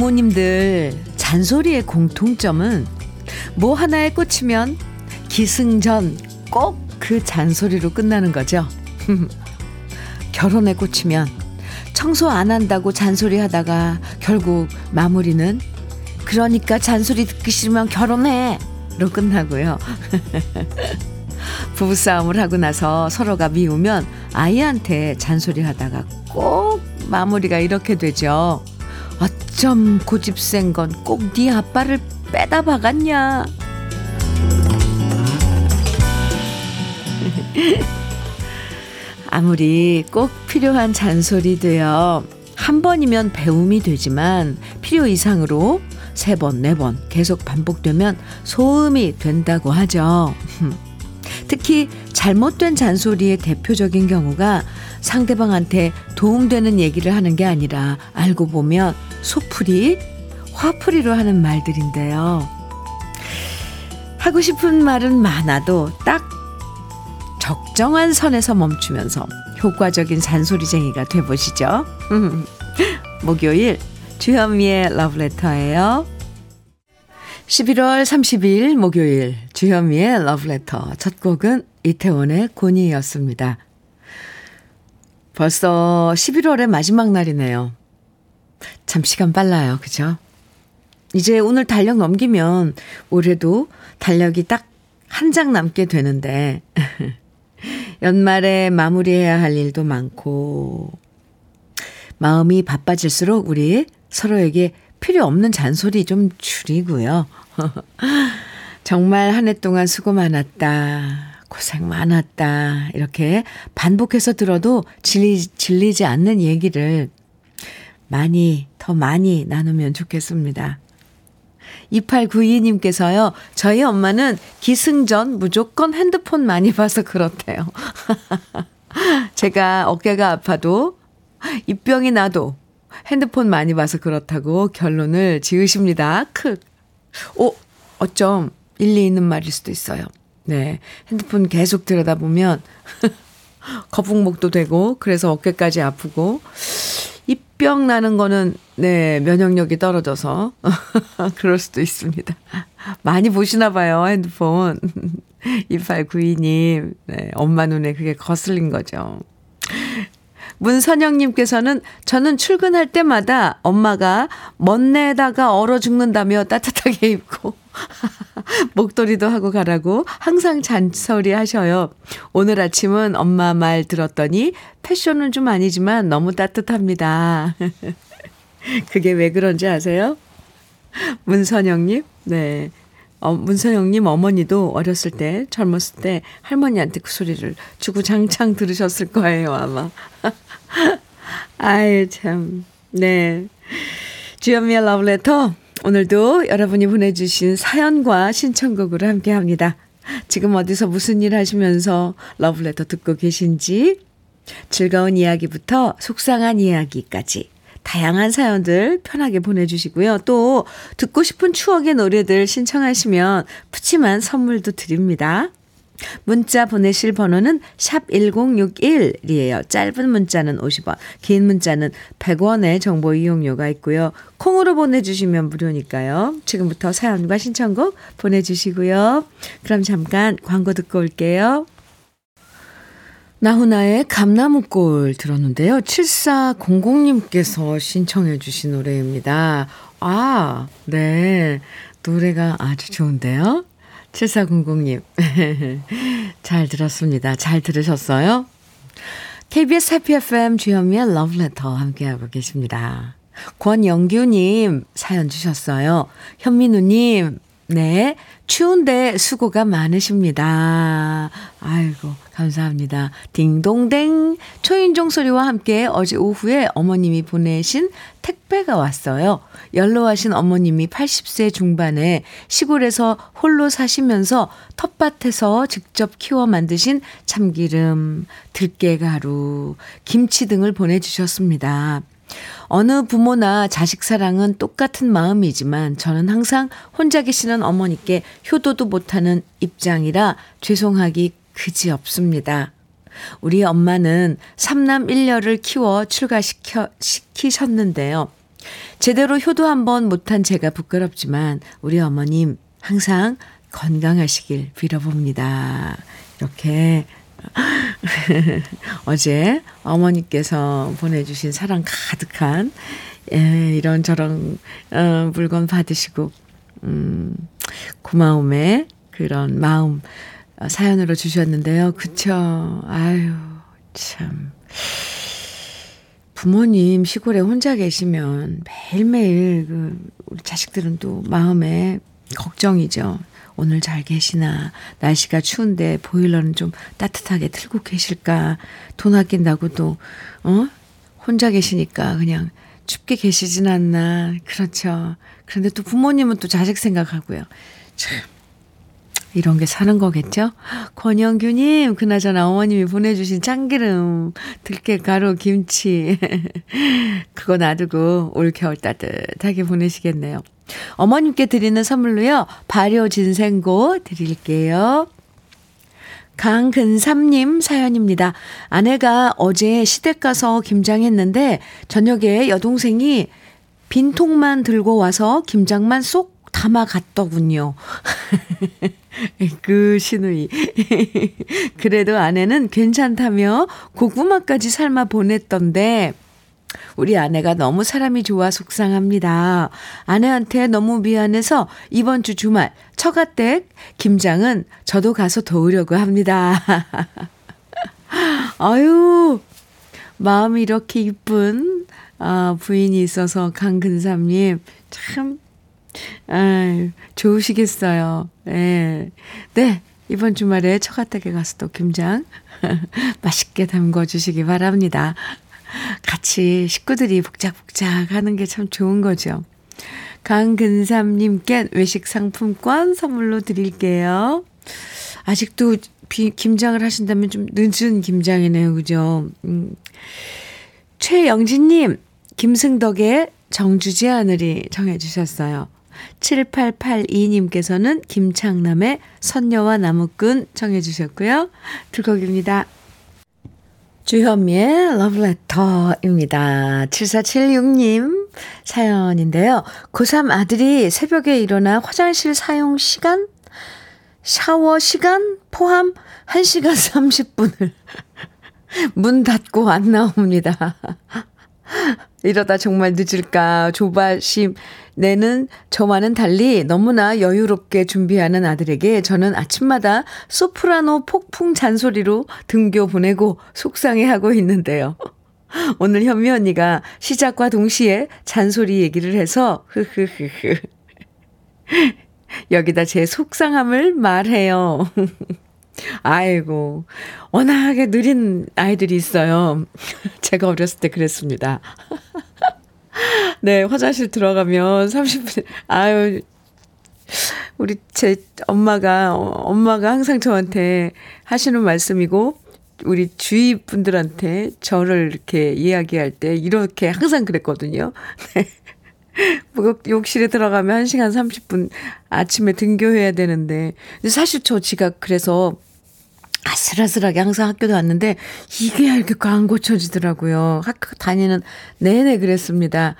부모님들 잔소리의 공통점은 뭐 하나에 꽂히면 기승전 꼭 그 잔소리로 끝나는 거죠. 결혼에 꽂히면 청소 안 한다고 잔소리 하다가 결국 마무리는 그러니까 잔소리 듣기 싫으면 결혼해! 로 끝나고요. 부부싸움을 하고 나서 서로가 미우면 아이한테 잔소리 하다가 꼭 마무리가 이렇게 되죠. 어쩜 고집 센 건 꼭 네 아빠를 빼다 박았냐. 아무리 꼭 필요한 잔소리도요. 한 번이면 배움이 되지만 필요 이상으로 세 번, 네 번 계속 반복되면 소음이 된다고 하죠. 특히 잘못된 잔소리의 대표적인 경우가 상대방한테 도움되는 얘기를 하는 게 아니라 알고 보면 소풀이, 화풀이로 하는 말들인데요. 하고 싶은 말은 많아도 딱 적정한 선에서 멈추면서 효과적인 잔소리쟁이가 돼보시죠. 목요일 주현미의 러브레터예요. 11월 30일 목요일 주현미의 러브레터 첫 곡은 이태원의 곤이였습니다. 벌써 11월의 마지막 날이네요. 참 시간 빨라요. 그죠? 이제 오늘 달력 넘기면 올해도 달력이 딱 한 장 남게 되는데 연말에 마무리해야 할 일도 많고 마음이 바빠질수록 우리 서로에게 필요 없는 잔소리 좀 줄이고요. 정말 한 해 동안 수고 많았다. 고생 많았다. 이렇게 반복해서 들어도 질리, 질리지 않는 얘기를 많이, 더 많이 나누면 좋겠습니다. 2892님께서요, 저희 엄마는 기승전 무조건 핸드폰 많이 봐서 그렇대요. 제가 어깨가 아파도, 입병이 나도 핸드폰 많이 봐서 그렇다고 결론을 지으십니다. 크. 오, 어쩜 일리 있는 말일 수도 있어요. 네. 핸드폰 계속 들여다보면 거북목도 되고, 그래서 어깨까지 아프고, 입 병 나는 거는, 네, 면역력이 떨어져서, 그럴 수도 있습니다. 많이 보시나 봐요, 핸드폰. 2892님, 네, 엄마 눈에 그게 거슬린 거죠. 문선영님께서는 저는 출근할 때마다 엄마가 멋내다가 얼어 죽는다며 따뜻하게 입고 목도리도 하고 가라고 항상 잔소리 하셔요. 오늘 아침은 엄마 말 들었더니 패션은 좀 아니지만 너무 따뜻합니다. 그게 왜 그런지 아세요? 문선영님? 네. 어, 문선영님 어머니도 어렸을 때, 젊었을 때 할머니한테 그 소리를 주구장창 들으셨을 거예요, 아마. 아유, 참. 네. 주연미의 러브레터. 오늘도 여러분이 보내주신 사연과 신청곡으로 함께 합니다. 지금 어디서 무슨 일 하시면서 러브레터 듣고 계신지, 즐거운 이야기부터 속상한 이야기까지 다양한 사연들 편하게 보내주시고요. 또 듣고 싶은 추억의 노래들 신청하시면 푸짐한 선물도 드립니다. 문자 보내실 번호는 샵 1061이에요. 짧은 문자는 50원, 긴 문자는 100원의 정보 이용료가 있고요. 콩으로 보내주시면 무료니까요. 지금부터 사연과 신청곡 보내주시고요. 그럼 잠깐 광고 듣고 올게요. 나훈아의 감나무골 들었는데요. 7400님께서 신청해 주신 노래입니다. 아, 네. 노래가 아주 좋은데요. 7400님. 잘 들었습니다. 잘 들으셨어요? KBS 해피 FM 주현미의 러브레터 함께하고 계십니다. 권영규님 사연 주셨어요. 현민우님, 네. 추운데 수고가 많으십니다. 아이고, 감사합니다. 딩동댕. 초인종 소리와 함께 어제 오후에 어머님이 보내신 택배가 왔어요. 연로하신 어머님이 80세 중반에 시골에서 홀로 사시면서 텃밭에서 직접 키워 만드신 참기름, 들깨가루, 김치 등을 보내주셨습니다. 어느 부모나 자식 사랑은 똑같은 마음이지만 저는 항상 혼자 계시는 어머니께 효도도 못하는 입장이라 죄송하기 그지 없습니다. 우리 엄마는 삼남 1녀를 키워 출가시켜, 시키셨는데요. 제대로 효도 한번 못한 제가 부끄럽지만 우리 어머님 항상 건강하시길 빌어봅니다. 이렇게 어제 어머니께서 보내주신 사랑 가득한 예, 이런저런 어, 물건 받으시고 음, 고마움의 그런 마음 어, 사연으로 주셨는데요. 그쵸? 아유 참. 부모님 시골에 혼자 계시면 매일매일 그 우리 자식들은 또 마음에 걱정이죠. 오늘 잘 계시나? 날씨가 추운데 보일러는 좀 따뜻하게 틀고 계실까? 돈 아낀다고 도 어? 혼자 계시니까 그냥 춥게 계시진 않나. 그렇죠. 그런데 또 부모님은 또 자식 생각하고요. 참. 이런 게 사는 거겠죠? 권영규님, 그나저나 어머님이 보내주신 참기름, 들깨 가루, 김치. 그거 놔두고 올겨울 따뜻하게 보내시겠네요. 어머님께 드리는 선물로요, 발효 진생고 드릴게요. 강근삼님 사연입니다. 아내가 어제 시댁 가서 김장했는데, 저녁에 여동생이 빈통만 들고 와서 김장만 쏙 담아 갔더군요. 그 시누이. 그래도 아내는 괜찮다며 고구마까지 삶아 보냈던데, 우리 아내가 너무 사람이 좋아 속상합니다. 아내한테 너무 미안해서 이번 주 주말 처가댁 김장은 저도 가서 도우려고 합니다. 아유, 마음이 이렇게 이쁜 아, 부인이 있어서 강근삼님 참 아, 좋으시겠어요. 예. 네. 이번 주말에 처가댁에 가서 또 김장 맛있게 담궈 주시기 바랍니다. 같이 식구들이 복작복작 하는 게 참 좋은 거죠. 강근삼님께 외식 상품권 선물로 드릴게요. 아직도 비, 김장을 하신다면 좀 늦은 김장이네요. 그죠? 음. 최영진님, 김승덕의 정주지 하늘이 정해주셨어요. 7882님께서는 김창남의 선녀와 나무꾼 청해주셨고요. 불곡입니다. 주현미의 러브레터입니다. 7476님 사연인데요. 고3 아들이 새벽에 일어나 화장실 사용 시간, 샤워 시간 포함 1시간 30분을 문 닫고 안 나옵니다. 이러다 정말 늦을까 조바심 내는 저와는 달리 너무나 여유롭게 준비하는 아들에게 저는 아침마다 소프라노 폭풍 잔소리로 등교 보내고 속상해하고 있는데요. 오늘 현미 언니가 시작과 동시에 잔소리 얘기를 해서 흐흐흐흐 여기다 제 속상함을 말해요. 아이고, 워낙에 느린 아이들이 있어요. 제가 어렸을 때 그랬습니다. 네, 화장실 들어가면 30분, 아유, 우리 제 엄마가, 엄마가 항상 저한테 하시는 말씀이고, 우리 주위 분들한테 저를 이렇게 이야기할 때 이렇게 항상 그랬거든요. 네. 뭐 욕실에 들어가면 1시간 30분 아침에 등교해야 되는데. 사실 저 지가 그래서 아슬아슬하게 항상 학교도 왔는데 이게 이렇게 안 고쳐지더라고요. 학교 다니는 내내 그랬습니다.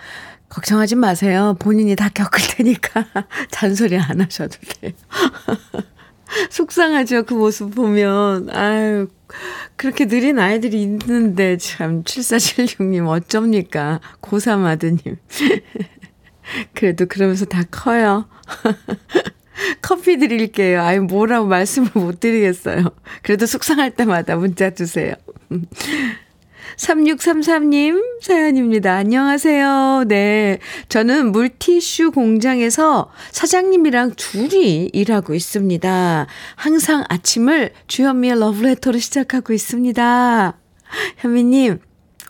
걱정하지 마세요. 본인이 다 겪을 테니까 잔소리 안 하셔도 돼요. 속상하죠. 그 모습 보면. 아유, 그렇게 느린 아이들이 있는데 참 7476님 어쩝니까? 고3 아드님. 그래도 그러면서 다 커요. 커피 드릴게요. 아유, 뭐라고 말씀을 못 드리겠어요. 그래도 속상할 때마다 문자 주세요. 3633님 사연입니다. 안녕하세요. 네. 저는 물티슈 공장에서 사장님이랑 둘이 일하고 있습니다. 항상 아침을 주현미의 러브레터로 시작하고 있습니다. 현미님,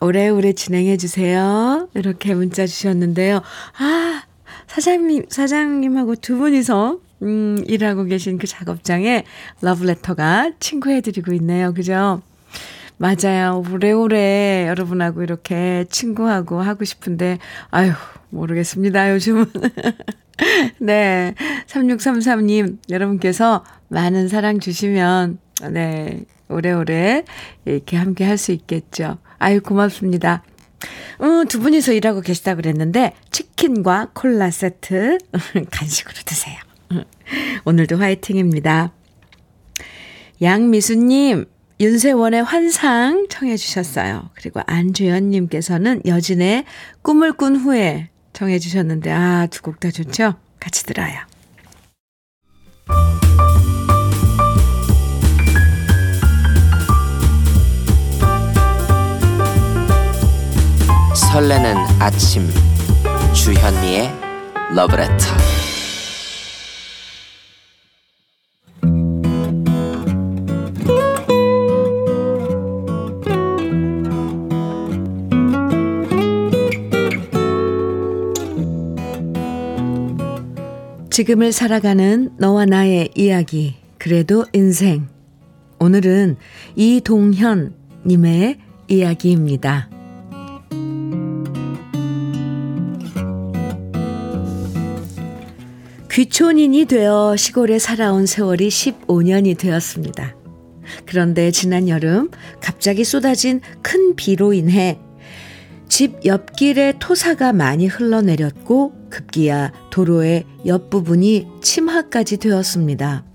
오래오래 진행해주세요. 이렇게 문자 주셨는데요. 아, 사장님, 사장님하고 두 분이서 음, 일하고 계신 그 작업장에 러브레터가 친구해드리고 있네요. 그죠? 맞아요. 오래오래 여러분하고 이렇게 친구하고 하고 싶은데, 아유, 모르겠습니다. 요즘은. 네. 3633님, 여러분께서 많은 사랑 주시면, 네. 오래오래 이렇게 함께 할 수 있겠죠. 아유, 고맙습니다. 음, 두 분이서 일하고 계시다 그랬는데 치킨과 콜라 세트 간식으로 드세요. 오늘도 화이팅입니다. 양미수님, 윤세원의 환상 청해 주셨어요. 그리고 안주연님께서는 여진의 꿈을 꾼 후에 청해 주셨는데, 아, 두 곡 다 좋죠? 같이 들어요. 설레는 아침 주현미의 러브레터 지금을 살아가는 너와 나의 이야기 그래도 인생 오늘은 이동현 님의 이야기입니다. 귀촌인이 되어 시골에 살아온 세월이 15년이 되었습니다. 그런데 지난 여름 갑자기 쏟아진 큰 비로 인해 집 옆길에 토사가 많이 흘러내렸고 급기야 도로의 옆부분이 침하까지 되었습니다.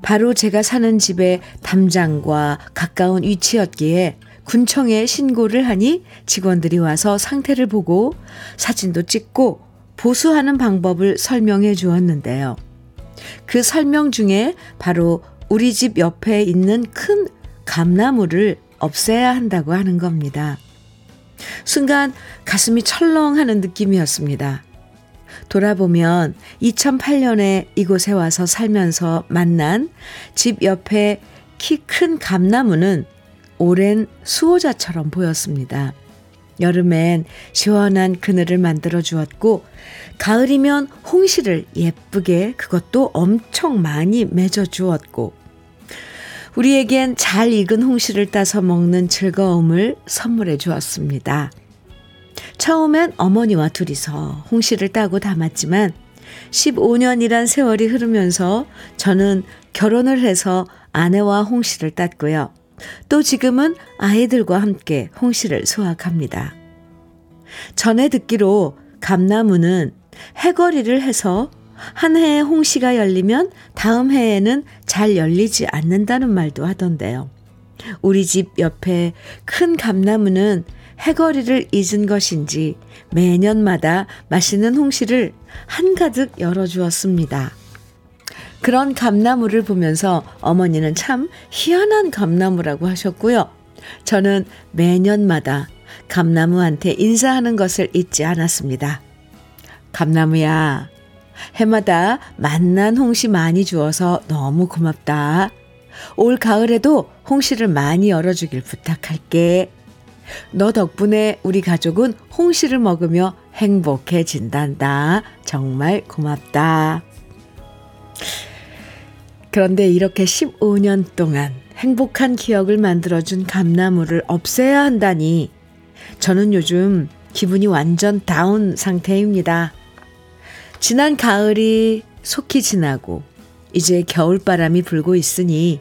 바로 제가 사는 집의 담장과 가까운 위치였기에 군청에 신고를 하니 직원들이 와서 상태를 보고 사진도 찍고 보수하는 방법을 설명해 주었는데요. 그 설명 중에 바로 우리 집 옆에 있는 큰 감나무를 없애야 한다고 하는 겁니다. 순간 가슴이 철렁하는 느낌이었습니다. 돌아보면 2008년에 이곳에 와서 살면서 만난 집 옆에 키 큰 감나무는 오랜 수호자처럼 보였습니다. 여름엔 시원한 그늘을 만들어 주었고, 가을이면 홍시를 예쁘게 그것도 엄청 많이 맺어 주었고, 우리에겐 잘 익은 홍시를 따서 먹는 즐거움을 선물해 주었습니다. 처음엔 어머니와 둘이서 홍시를 따고 담았지만 15년이란 세월이 흐르면서 저는 결혼을 해서 아내와 홍시를 땄고요. 또 지금은 아이들과 함께 홍시를 수확합니다. 전에 듣기로 감나무는 해거리를 해서 한 해에 홍시가 열리면 다음 해에는 잘 열리지 않는다는 말도 하던데요. 우리 집 옆에 큰 감나무는 해거리를 잊은 것인지 매년마다 맛있는 홍시를 한가득 열어주었습니다. 그런 감나무를 보면서 어머니는 참 희한한 감나무라고 하셨고요. 저는 매년마다 감나무한테 인사하는 것을 잊지 않았습니다. 감나무야, 해마다 만난 홍시 많이 주어서 너무 고맙다. 올 가을에도 홍시를 많이 열어주길 부탁할게. 너 덕분에 우리 가족은 홍시를 먹으며 행복해진단다. 정말 고맙다. 그런데 이렇게 15년 동안 행복한 기억을 만들어준 감나무를 없애야 한다니 저는 요즘 기분이 완전 다운 상태입니다. 지난 가을이 속히 지나고 이제 겨울바람이 불고 있으니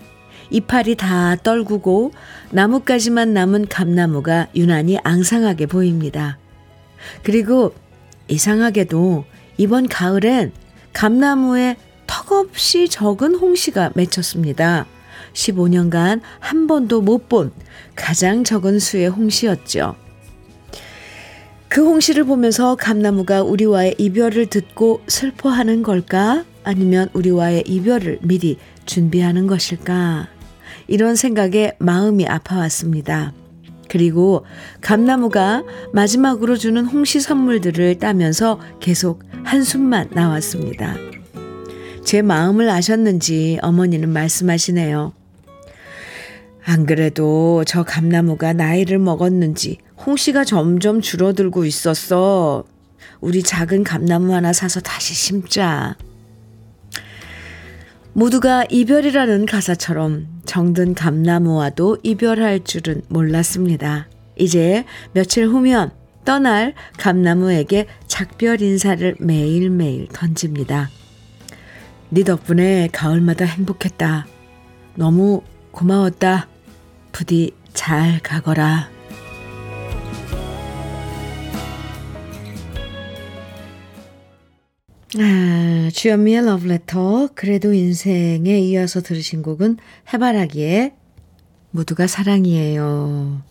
이파리 다 떨구고 나뭇가지만 남은 감나무가 유난히 앙상하게 보입니다. 그리고 이상하게도 이번 가을엔 감나무에 턱없이 적은 홍시가 맺혔습니다. 15년간 한 번도 못 본 가장 적은 수의 홍시였죠. 그 홍시를 보면서 감나무가 우리와의 이별을 듣고 슬퍼하는 걸까? 아니면 우리와의 이별을 미리 준비하는 것일까? 이런 생각에 마음이 아파왔습니다. 그리고 감나무가 마지막으로 주는 홍시 선물들을 따면서 계속 한숨만 나왔습니다. 제 마음을 아셨는지 어머니는 말씀하시네요. 안 그래도 저 감나무가 나이를 먹었는지 홍시가 점점 줄어들고 있었어. 우리 작은 감나무 하나 사서 다시 심자. 모두가 이별이라는 가사처럼 정든 감나무와도 이별할 줄은 몰랐습니다. 이제 며칠 후면 떠날 감나무에게 작별 인사를 매일매일 던집니다. 네 덕분에 가을마다 행복했다. 너무 고마웠다. 부디 잘 가거라. 아, 주현미의 러브레터, 그래도 인생에 이어서 들으신 곡은 해바라기의 모두가 사랑이에요.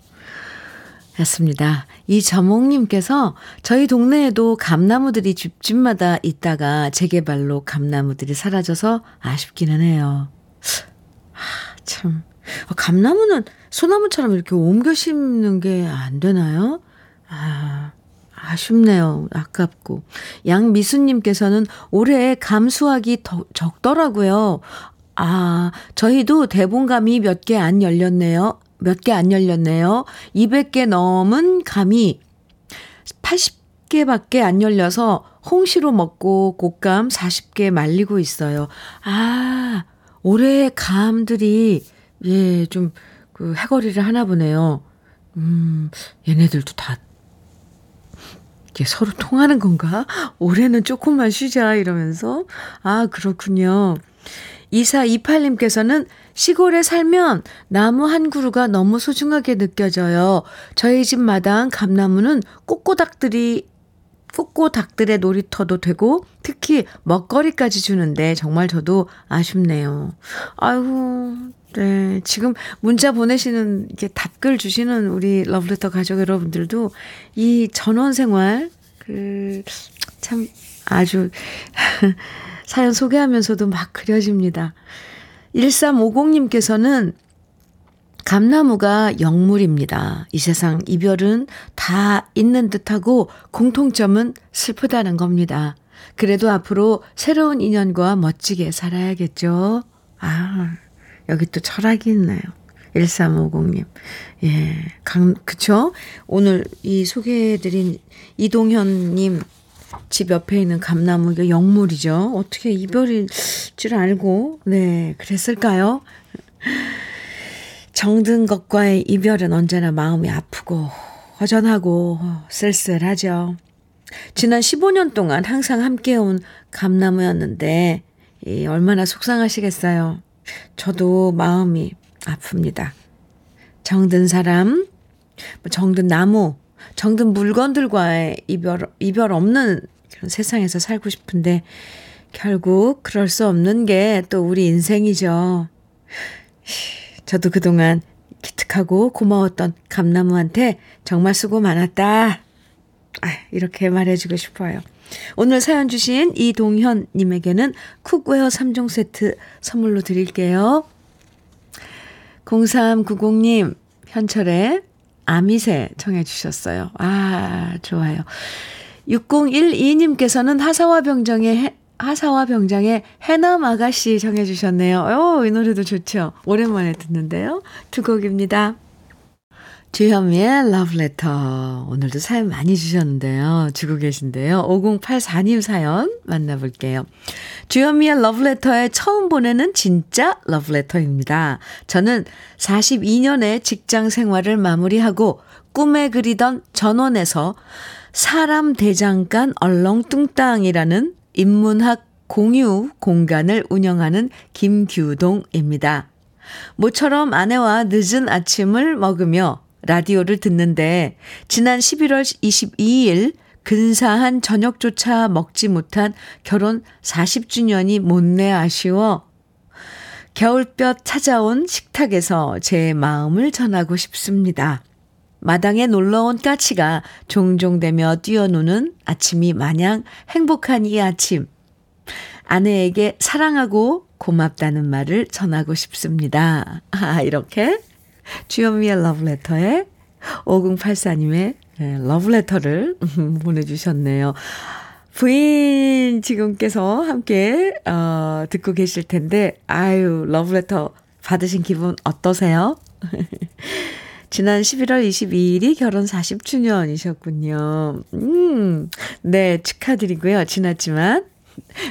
였습니다. 이저몽님께서 저희 동네에도 감나무들이 집집마다 있다가 재개발로 감나무들이 사라져서 아쉽기는 해요. 아, 참. 어, 감나무는 소나무처럼 이렇게 옮겨 심는 게 안 되나요? 아, 아쉽네요. 아깝고. 양미수님께서는 올해 감수학이 더, 적더라고요. 아, 저희도 대본감이 몇 개 안 열렸네요. 몇 개 안 열렸네요. 200개 넘은 감이 80개밖에 안 열려서 홍시로 먹고 곶감 40개 말리고 있어요. 아, 올해 감들이, 예, 좀, 그, 해거리를 하나 보네요. 음, 얘네들도 다 이게 서로 통하는 건가? 올해는 조금만 쉬자 이러면서 아 그렇군요. 2428님께서는 시골에 살면 나무 한 그루가 너무 소중하게 느껴져요. 저희 집 마당 감나무는 꼬꼬닭들이 꼬꼬닭들의 놀이터도 되고 특히 먹거리까지 주는데 정말 저도 아쉽네요. 아이고 네. 지금 문자 보내시는, 이렇게 답글 주시는 우리 러브레터 가족 여러분들도 이 전원 생활, 그, 참 아주 사연 소개하면서도 막 그려집니다. 1350님께서는 감나무가 영물입니다. 이 세상 이별은 다 있는 듯하고 공통점은 슬프다는 겁니다. 그래도 앞으로 새로운 인연과 멋지게 살아야겠죠. 아, 여기 또 철학이 있나요? 1350님. 예. 강, 그쵸? 오늘 이 소개해드린 이동현님 집 옆에 있는 감나무, 이거 영물이죠. 어떻게 이별일 줄 알고, 네, 그랬을까요? 정든 것과의 이별은 언제나 마음이 아프고, 허전하고, 쓸쓸하죠. 지난 15년 동안 항상 함께온 감나무였는데, 이 얼마나 속상하시겠어요. 저도 마음이 아픕니다. 정든 사람, 뭐 정든 나무, 정든 물건들과의 이별, 이별 없는 그런 세상에서 살고 싶은데, 결국 그럴 수 없는 게 또 우리 인생이죠. 저도 그동안 기특하고 고마웠던 감나무한테 정말 수고 많았다. 아, 이렇게 말해주고 싶어요. 오늘 사연 주신 이동현 님에게는 cookware 3종 세트 선물로 드릴게요. 0390님, 현철의 아미새 청해 주셨어요. 아, 좋아요. 6012님께서는 하사와 병정의 해, 하사와 병장의 해남 아가씨 정해 주셨네요. 오, 이 노래도 좋죠. 오랜만에 듣는데요. 두 곡입니다. 주현미의 러브레터. 오늘도 사연 많이 주셨는데요. 주고 계신데요. 5084님 사연 만나볼게요. 주현미의 러브레터에 처음 보내는 진짜 러브레터입니다. 저는 42년의 직장 생활을 마무리하고 꿈에 그리던 전원에서 사람 대장간 얼렁뚱땅이라는 인문학 공유 공간을 운영하는 김규동입니다. 모처럼 아내와 늦은 아침을 먹으며 라디오를 듣는데 지난 11월 22일 근사한 저녁조차 먹지 못한 결혼 40주년이 못내 아쉬워 겨울볕 찾아온 식탁에서 제 마음을 전하고 싶습니다. 마당에 놀러온 까치가 종종대며 뛰어노는 아침이 마냥 행복한 이 아침. 아내에게 사랑하고 고맙다는 말을 전하고 싶습니다. 아, 이렇게 주현미의 러브레터에 5084님의 러브레터를 보내주셨네요. 부인 지금께서 함께 어, 듣고 계실 텐데 아유 러브레터 받으신 기분 어떠세요? 지난 11월 22일이 결혼 40주년이셨군요. 음, 네, 축하드리고요. 지났지만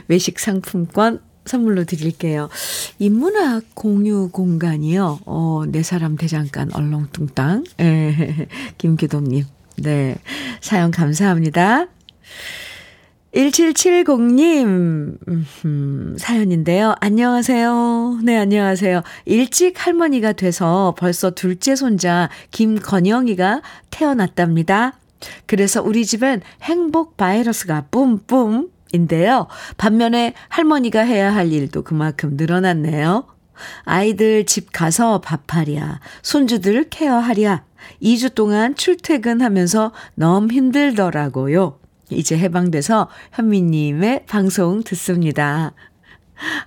외식 상품권 선물로 드릴게요. 인문학 공유 공간이요. 어, 네 사람 대장간 얼렁뚱땅. 예, 김기동님. 네. 사연 감사합니다. 1770님, 음, 사연인데요. 안녕하세요. 네, 안녕하세요. 일찍 할머니가 돼서 벌써 둘째 손자 김건영이가 태어났답니다. 그래서 우리 집엔 행복 바이러스가 뿜뿜 인데요. 반면에 할머니가 해야 할 일도 그만큼 늘어났네요. 아이들 집 가서 밥하랴, 손주들 케어하랴, 2주 동안 출퇴근하면서 너무 힘들더라고요. 이제 해방돼서 현미님의 방송 듣습니다.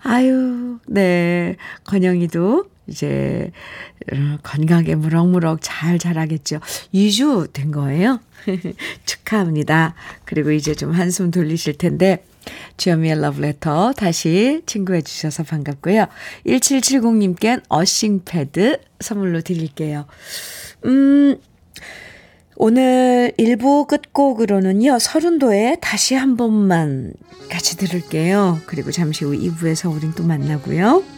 아유, 네. 건영이도 이제 어, 건강하게 무럭무럭 잘 자라겠죠. 2주 된 거예요. 축하합니다. 그리고 이제 좀 한숨 돌리실 텐데 주현미의 러브레터 다시 친구해 주셔서 반갑고요. 1770님께 어싱 패드 선물로 드릴게요. 음, 오늘 1부 끝곡으로는요, 서른도에 다시 한 번만 같이 들을게요. 그리고 잠시 후 2부에서 우린 또 만나고요.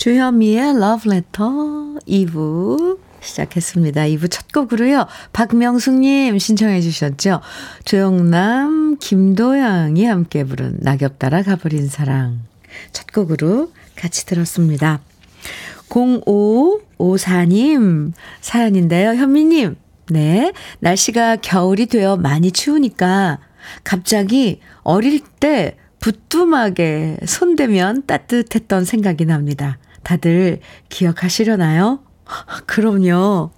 주현미의 Love Letter 2부 시작했습니다. 2부 첫 곡으로요. 박명숙님 신청해 주셨죠. 조영남, 김도영이 함께 부른 낙엽 따라 가버린 사랑. 첫 곡으로 같이 들었습니다. 0554님 사연인데요. 현미님, 네. 날씨가 겨울이 되어 많이 추우니까 갑자기 어릴 때 부뚜막에 손대면 따뜻했던 생각이 납니다. 다들 기억하시려나요? 그럼요.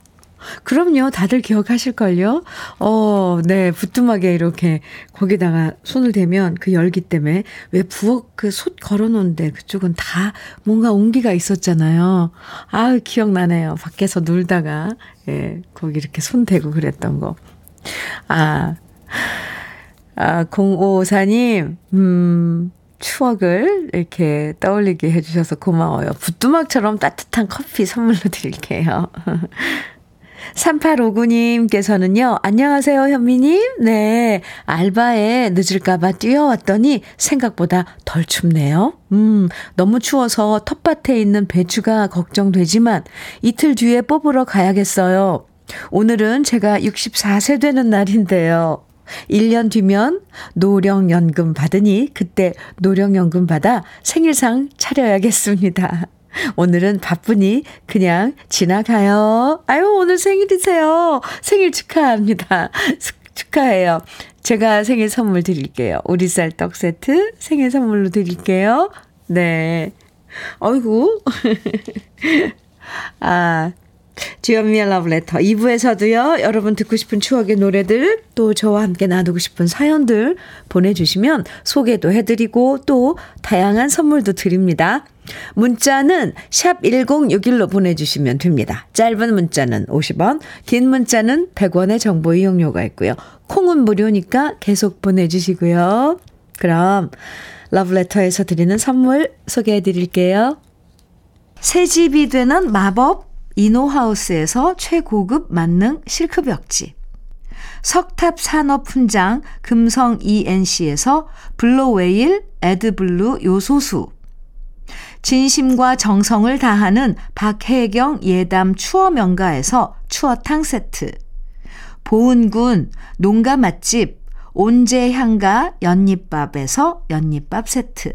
그럼요. 다들 기억하실걸요? 어, 네. 부뚜막에 이렇게 거기다가 손을 대면 그 열기 때문에 왜 부엌 그 솥 걸어놓은데 그쪽은 다 뭔가 온기가 있었잖아요. 아유, 기억나네요. 밖에서 놀다가, 예, 거기 이렇게 손 대고 그랬던 거. 아, 아, 0554님, 음, 추억을 이렇게 떠올리게 해주셔서 고마워요. 부뚜막처럼 따뜻한 커피 선물로 드릴게요. 3859님께서는요, 안녕하세요, 현미님. 네, 알바에 늦을까봐 뛰어왔더니 생각보다 덜 춥네요. 음, 너무 추워서 텃밭에 있는 배추가 걱정되지만 이틀 뒤에 뽑으러 가야겠어요. 오늘은 제가 64세 되는 날인데요. 1년 뒤면 노령연금 받으니 그때 노령연금 받아 생일상 차려야겠습니다. 오늘은 바쁘니 그냥 지나가요. 아유, 오늘 생일이세요. 생일 축하합니다. 축하해요. 제가 생일 선물 드릴게요. 오리쌀 떡 세트 생일 선물로 드릴게요. 네. 어이구. 아, 주연미의 러브레터 2부에서도요. 여러분 듣고 싶은 추억의 노래들 또 저와 함께 나누고 싶은 사연들 보내주시면 소개도 해드리고 또 다양한 선물도 드립니다. 문자는 샵 1061로 보내주시면 됩니다. 짧은 문자는 50원, 긴 문자는 100원의 정보 이용료가 있고요. 콩은 무료니까 계속 보내주시고요. 그럼 러브레터에서 드리는 선물 소개해 드릴게요. 새 집이 되는 마법 이노하우스에서 최고급 만능 실크벽지. 석탑 산업 훈장 금성 ENC에서 블로웨일 에드블루 요소수. 진심과 정성을 다하는 박혜경 예담 추어명가에서 추어탕 세트. 보은군 농가 맛집 온재향가 연잎밥에서 연잎밥 세트.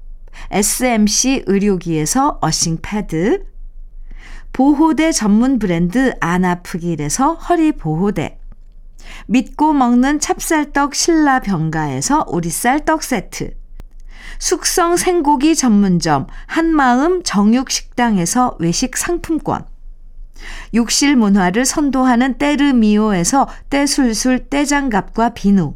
SMC 의료기에서 어싱 패드, 보호대 전문 브랜드 안아프길에서 허리 보호대, 믿고 먹는 찹쌀떡 신라 병가에서 오리쌀 떡 세트. 숙성 생고기 전문점 한마음 정육식당에서 외식 상품권. 욕실 문화를 선도하는 때르미오에서 때술술 때장갑과 비누.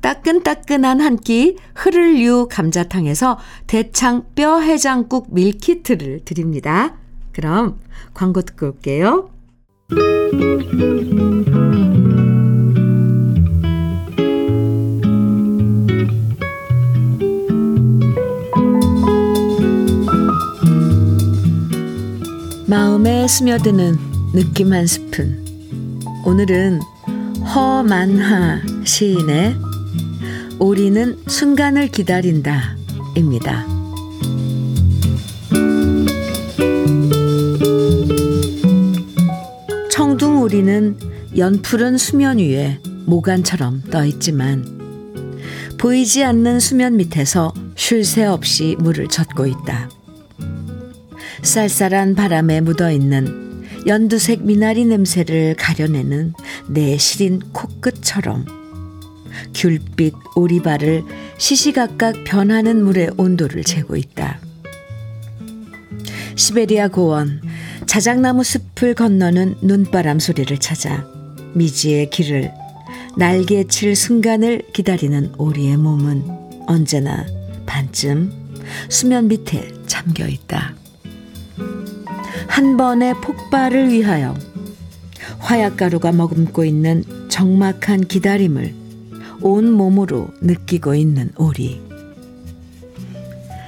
따끈따끈한 한 끼 흐를유 감자탕에서 대창 뼈 해장국 밀키트를 드립니다. 그럼 광고 듣고 올게요. 마음에 스며드는 느낌 한 스푼. 오늘은 허만하 시인의 우리는 순간을 기다린다 입니다. 청둥오리는 연푸른 수면 위에 모간처럼 떠 있지만 보이지 않는 수면 밑에서 쉴 새 없이 물을 젓고 있다. 쌀쌀한 바람에 묻어 있는 연두색 미나리 냄새를 가려내는 내 시린 코끝처럼 귤빛 오리발을 시시각각 변하는 물의 온도를 재고 있다. 시베리아 고원 자작나무 숲을 건너는 눈바람 소리를 찾아 미지의 길을 날개칠 순간을 기다리는 오리의 몸은 언제나 반쯤 수면 밑에 잠겨 있다. 한 번의 폭발을 위하여 화약가루가 머금고 있는 적막한 기다림을 온 몸으로 느끼고 있는 오리.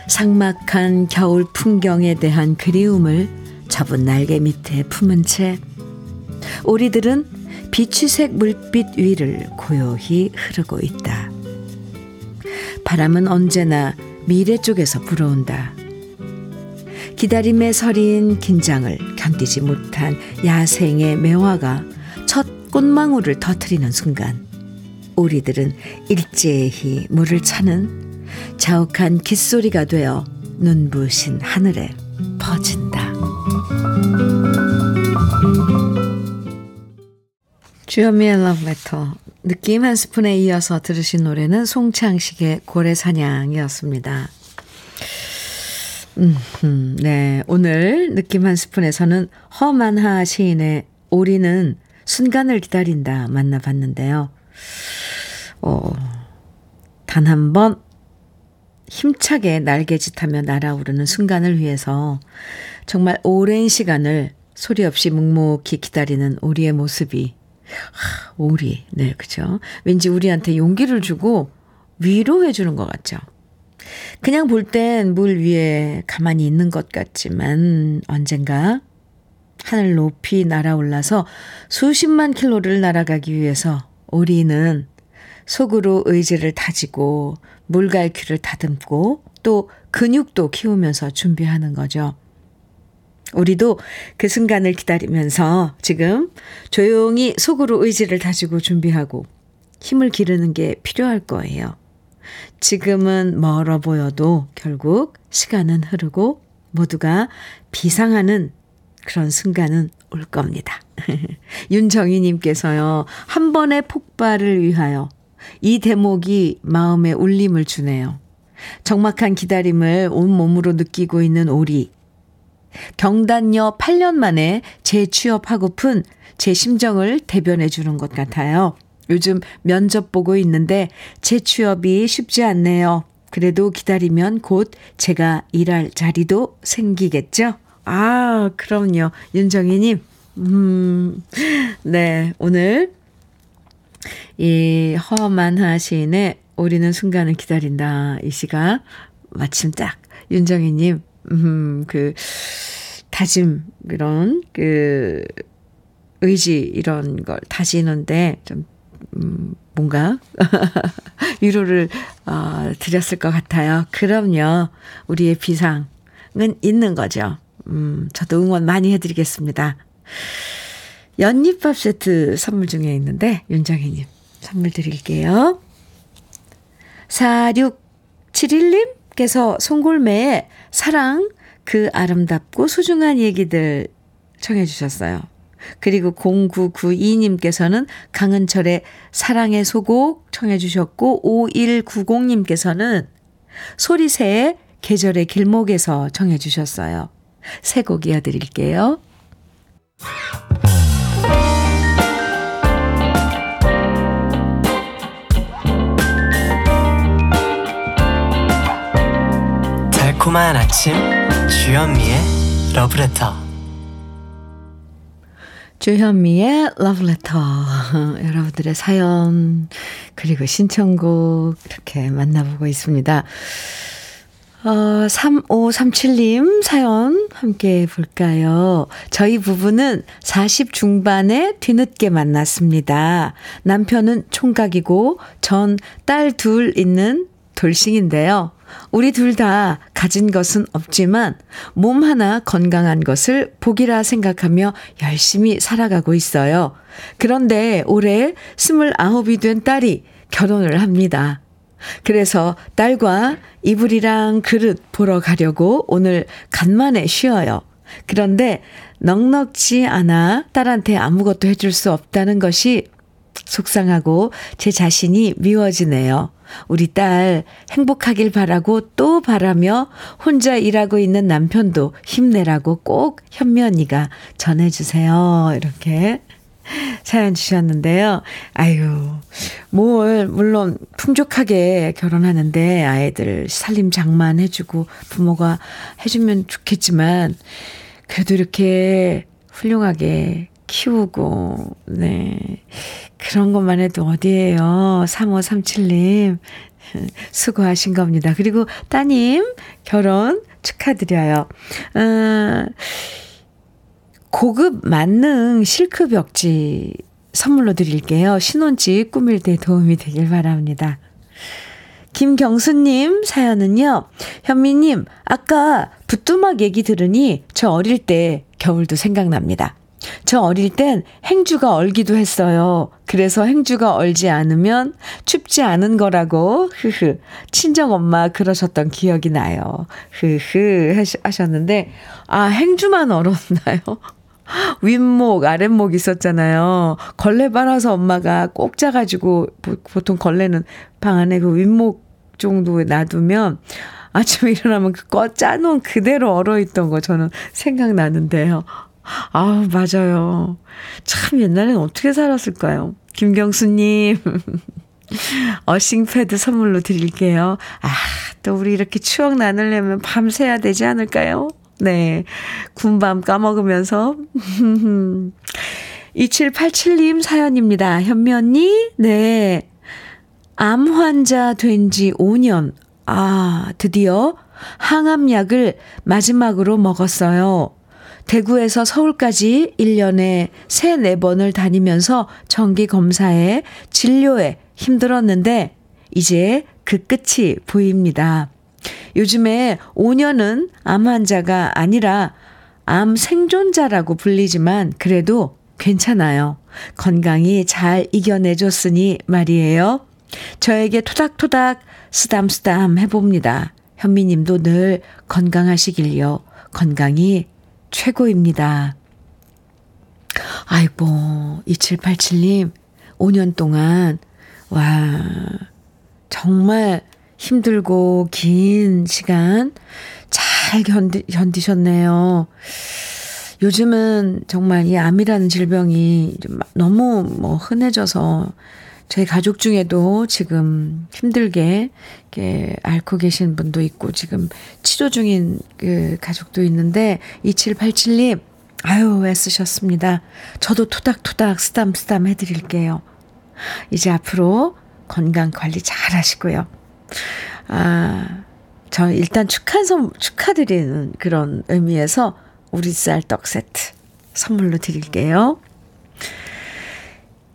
상막한 겨울 풍경에 대한 그리움을 접은 날개 밑에 품은 채 오리들은 비취색 물빛 위를 고요히 흐르고 있다. 바람은 언제나 미래 쪽에서 불어온다. 기다림에 서린 긴장을 견디지 못한 야생의 매화가 첫 꽃망울을 터트리는 순간 오리들은 일제히 물을 차는 자욱한 깃소리가 되어 눈부신 하늘에 퍼진다. 주현미의 러브레터 느낌 한 스푼에 이어서 들으신 노래는 송창식의 고래사냥이었습니다. 음, 네. 오늘 느낌 한 스푼에서는 허만하 시인의 오리는 순간을 기다린다 만나봤는데요. 어, 단 한 번 힘차게 날개짓하며 날아오르는 순간을 위해서 정말 오랜 시간을 소리 없이 묵묵히 기다리는 오리의 모습이 하, 오리, 네, 그죠? 왠지 우리한테 용기를 주고 위로해 주는 것 같죠. 그냥 볼 땐 물 위에 가만히 있는 것 같지만 언젠가 하늘 높이 날아올라서 수십만 킬로를 날아가기 위해서 우리는 속으로 의지를 다지고 물갈퀴를 다듬고 또 근육도 키우면서 준비하는 거죠. 우리도 그 순간을 기다리면서 지금 조용히 속으로 의지를 다지고 준비하고 힘을 기르는 게 필요할 거예요. 지금은 멀어 보여도 결국 시간은 흐르고 모두가 비상하는 그런 순간은 올 겁니다. 윤정희님께서요, 한 번의 폭발을 위하여 이 대목이 마음에 울림을 주네요. 적막한 기다림을 온몸으로 느끼고 있는 오리. 경단녀 8년 만에 재취업하고픈 제 심정을 대변해 주는 것 같아요. 요즘 면접 보고 있는데 재 취업이 쉽지 않네요. 그래도 기다리면 곧 제가 일할 자리도 생기겠죠? 아, 그럼요. 윤정희님. 음, 네. 오늘 이 허만하 시인의 우리는 순간을 기다린다. 이 시가 마침 딱 윤정희님, 음, 그, 다짐, 그런, 그, 의지, 이런 걸 다지는데 좀 음, 뭔가 위로를 어, 드렸을 것 같아요. 그럼요. 우리의 비상은 있는 거죠. 음, 저도 응원 많이 해드리겠습니다. 연잎밥 세트 선물 중에 있는데 윤정희님 선물 드릴게요. 4671님께서 송골매의 사랑 그 아름답고 소중한 얘기들 청해 주셨어요. 그리고 0992님께서는 강은철의 사랑의 소곡 청해 주셨고 5190님께서는 소리새의 계절의 길목에서 청해 주셨어요. 세 곡 이어드릴게요. 달콤한 아침 주현미의 러브레터 주현미의 러브레터 여러분들의 사연 그리고 신청곡 이렇게 만나보고 있습니다. 어, 3537님 사연 함께 볼까요? 저희 부부는 40 중반에 뒤늦게 만났습니다. 남편은 총각이고 전 딸 둘 있는 돌싱인데요. 우리 둘 다 가진 것은 없지만 몸 하나 건강한 것을 복이라 생각하며 열심히 살아가고 있어요. 그런데 올해 29이 된 딸이 결혼을 합니다. 그래서 딸과 이불이랑 그릇 보러 가려고 오늘 간만에 쉬어요. 그런데 넉넉지 않아 딸한테 아무것도 해줄 수 없다는 것이 속상하고 제 자신이 미워지네요. 우리 딸 행복하길 바라고 또 바라며 혼자 일하고 있는 남편도 힘내라고 꼭 언니가 전해주세요. 이렇게 사연 주셨는데요. 아유, 뭘, 물론 풍족하게 결혼하는데 아이들 살림 장만 해주고 부모가 해주면 좋겠지만 그래도 이렇게 훌륭하게 키우고, 네. 그런 것만 해도 어디에요. 3537님. 수고하신 겁니다. 그리고 따님 결혼 축하드려요. 어, 고급 만능 실크 벽지 선물로 드릴게요. 신혼집 꾸밀 때 도움이 되길 바랍니다. 김경수님 사연은요. 현미님, 아까 부뚜막 얘기 들으니 저 어릴 때 겨울도 생각납니다. 저 어릴 땐 행주가 얼기도 했어요. 그래서 행주가 얼지 않으면 춥지 않은 거라고, 흐흐. 친정 엄마 그러셨던 기억이 나요. 흐흐 하셨는데, 아, 행주만 얼었나요? 윗목, 아랫목 있었잖아요. 걸레 빨아서 엄마가 꼭 짜가지고, 보통 걸레는 방 안에 그 윗목 정도에 놔두면, 아침에 일어나면 그꺼 짜놓은 그대로 얼어있던 거 저는 생각나는데요. 아, 맞아요. 참 옛날엔 어떻게 살았을까요? 김경수님. 어싱 패드 선물로 드릴게요. 아, 또 우리 이렇게 추억 나누려면 밤새야 되지 않을까요? 네. 군밤 까먹으면서. 2787님 사연입니다. 현미 언니? 네. 암 환자 된 지 5년. 아, 드디어 항암약을 마지막으로 먹었어요. 대구에서 서울까지 1년에 3, 4번을 다니면서 정기 검사에 진료에 힘들었는데 이제 그 끝이 보입니다. 요즘에 5년은 암 환자가 아니라 암 생존자라고 불리지만 그래도 괜찮아요. 건강히 잘 이겨내줬으니 말이에요. 저에게 토닥토닥 쓰담쓰담 해봅니다. 현미님도 늘 건강하시길요. 건강히 최고입니다. 아이고, 2787님, 5년 동안, 와, 정말 힘들고 긴 시간 잘 견디, 견디셨네요. 요즘은 정말 이 암이라는 질병이 너무 뭐 흔해져서 저희 가족 중에도 지금 힘들게 이렇게 앓고 계신 분도 있고 지금 치료 중인 그 가족도 있는데 2787님 아유 애쓰셨습니다. 저도 토닥토닥 쓰담쓰담 해드릴게요. 이제 앞으로 건강 관리 잘 하시고요. 아, 저 일단 축하 선 축하드리는 그런 의미에서 우리 쌀 떡 세트 선물로 드릴게요.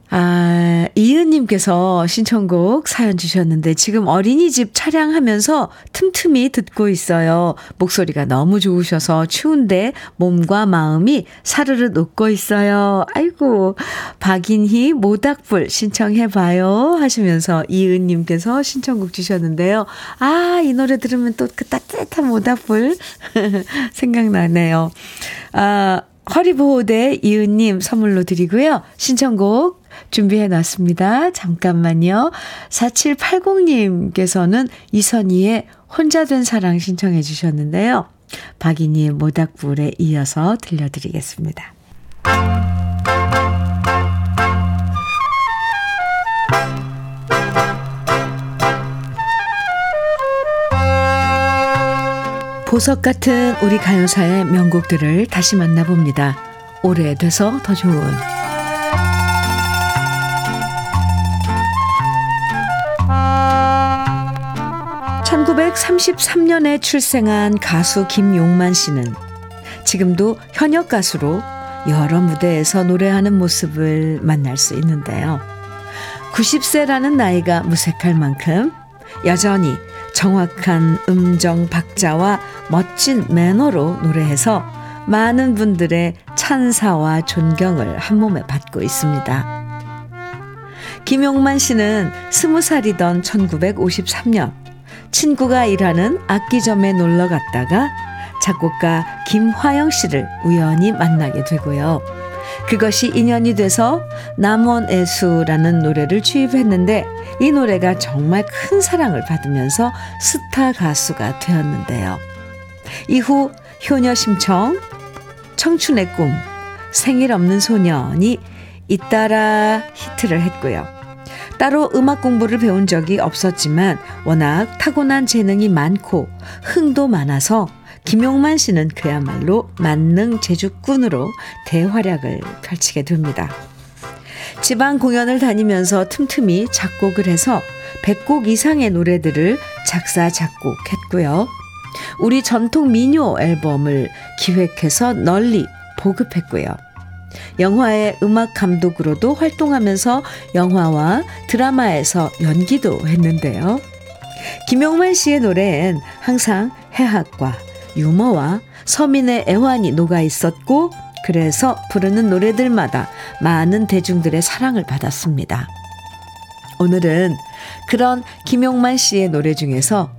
아, 이은님께서 신청곡 사연 주셨는데 지금 어린이집 차량하면서 틈틈이 듣고 있어요. 목소리가 너무 좋으셔서 추운데 몸과 마음이 사르르 녹고 있어요. 아이고, 박인희 모닥불 신청해봐요. 하시면서 이은님께서 신청곡 주셨는데요. 아, 이 노래 들으면 또 그 따뜻한 모닥불 생각나네요. 아, 허리보호대 이은님 선물로 드리고요. 신청곡 준비해 놨습니다. 잠깐만요. 4780님께서는 이선희의 혼자 된 사랑 신청해 주셨는데요. 박인희의 모닥불에 이어서 들려드리겠습니다. 보석 같은 우리 가요사의 명곡들을 다시 만나봅니다. 오래돼서 더 좋은 1933년에 출생한 가수 김용만 씨는 지금도 현역 가수로 여러 무대에서 노래하는 모습을 만날 수 있는데요. 90세라는 나이가 무색할 만큼 여전히 정확한 음정 박자와 멋진 매너로 노래해서 많은 분들의 찬사와 존경을 한 몸에 받고 있습니다. 김용만 씨는 스무 살이던 1953년 친구가 일하는 악기점에 놀러 갔다가 작곡가 김화영 씨를 우연히 만나게 되고요. 그것이 인연이 돼서 남원애수라는 노래를 취입했는데 이 노래가 정말 큰 사랑을 받으면서 스타 가수가 되었는데요. 이후 효녀심청, 청춘의 꿈, 생일 없는 소년이 잇따라 히트를 했고요. 따로 음악 공부를 배운 적이 없었지만 워낙 타고난 재능이 많고 흥도 많아서 김용만 씨는 그야말로 만능 제주꾼으로 대활약을 펼치게 됩니다. 지방 공연을 다니면서 틈틈이 작곡을 해서 100곡 이상의 노래들을 작사, 작곡했고요. 우리 전통 민요 앨범을 기획해서 널리 보급했고요. 영화의 음악 감독으로도 활동하면서 영화와 드라마에서 연기도 했는데요. 김용만 씨의 노래엔 항상 해학과 유머와 서민의 애환이 녹아 있었고 그래서 부르는 노래들마다 많은 대중들의 사랑을 받았습니다. 오늘은 그런 김용만 씨의 노래 중에서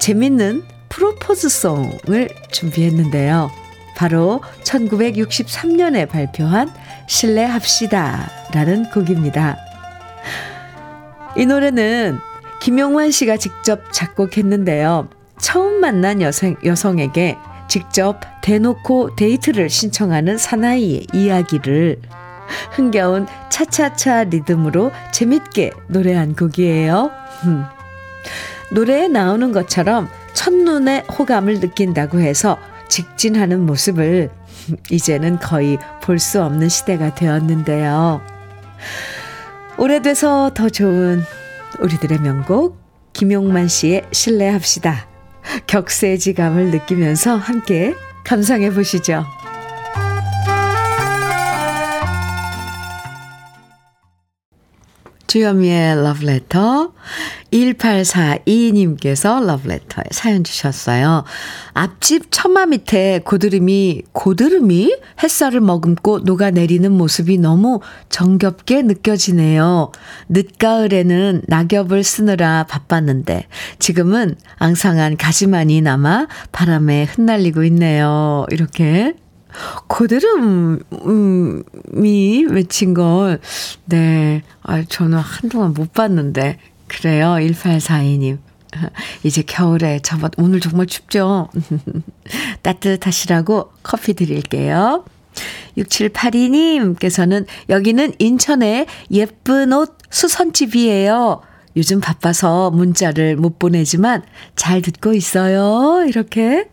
재밌는 프로포즈송을 준비했는데요. 바로 1963년에 발표한 신뢰합시다 라는 곡입니다. 이 노래는 김용환 씨가 직접 작곡했는데요. 처음 만난 여성, 여성에게 직접 대놓고 데이트를 신청하는 사나이의 이야기를 흥겨운 차차차 리듬으로 재밌게 노래한 곡이에요. 노래에 나오는 것처럼 첫눈에 호감을 느낀다고 해서 직진하는 모습을 이제는 거의 볼 수 없는 시대가 되었는데요. 오래돼서 더 좋은 우리들의 명곡 김용만 씨의 신뢰합시다. 격세지감을 느끼면서 함께 감상해 보시죠. 주현미의 러브레터 1842님께서 러브레터에 사연 주셨어요. 앞집 처마 밑에 고드름이 고드름이 햇살을 머금고 녹아내리는 모습이 너무 정겹게 느껴지네요. 늦가을에는 낙엽을 쓰느라 바빴는데 지금은 앙상한 가지만이 남아 바람에 흩날리고 있네요. 이렇게 고드름이 맺힌 걸, 네. 아, 저는 한동안 못 봤는데. 그래요. 1842님. 이제 겨울에 저번, 오늘 정말 춥죠? 따뜻하시라고 커피 드릴게요. 6782님께서는 여기는 인천의 예쁜 옷 수선집이에요. 요즘 바빠서 문자를 못 보내지만 잘 듣고 있어요. 이렇게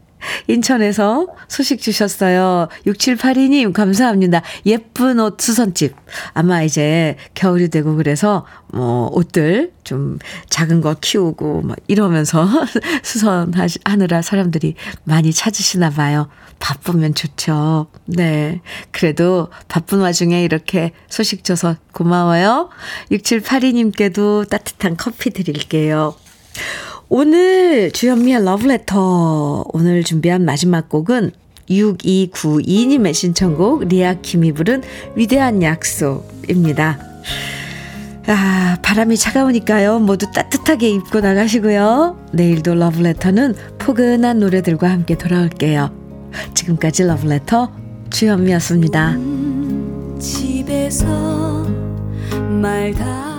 인천에서 소식 주셨어요. 6782님, 감사합니다. 예쁜 옷 수선집. 아마 이제 겨울이 되고 그래서, 뭐, 옷들 좀 작은 거 키우고, 막 이러면서 수선하느라 사람들이 많이 찾으시나 봐요. 바쁘면 좋죠. 네. 그래도 바쁜 와중에 이렇게 소식 줘서 고마워요. 6782님께도 따뜻한 커피 드릴게요. 오늘 주현미의 러브레터 오늘 준비한 마지막 곡은 6292님의 신청곡 리아킴이 부른 위대한 약속입니다. 아, 바람이 차가우니까요. 모두 따뜻하게 입고 나가시고요. 내일도 러브레터는 포근한 노래들과 함께 돌아올게요. 지금까지 러브레터 주현미였습니다. 집에서 말다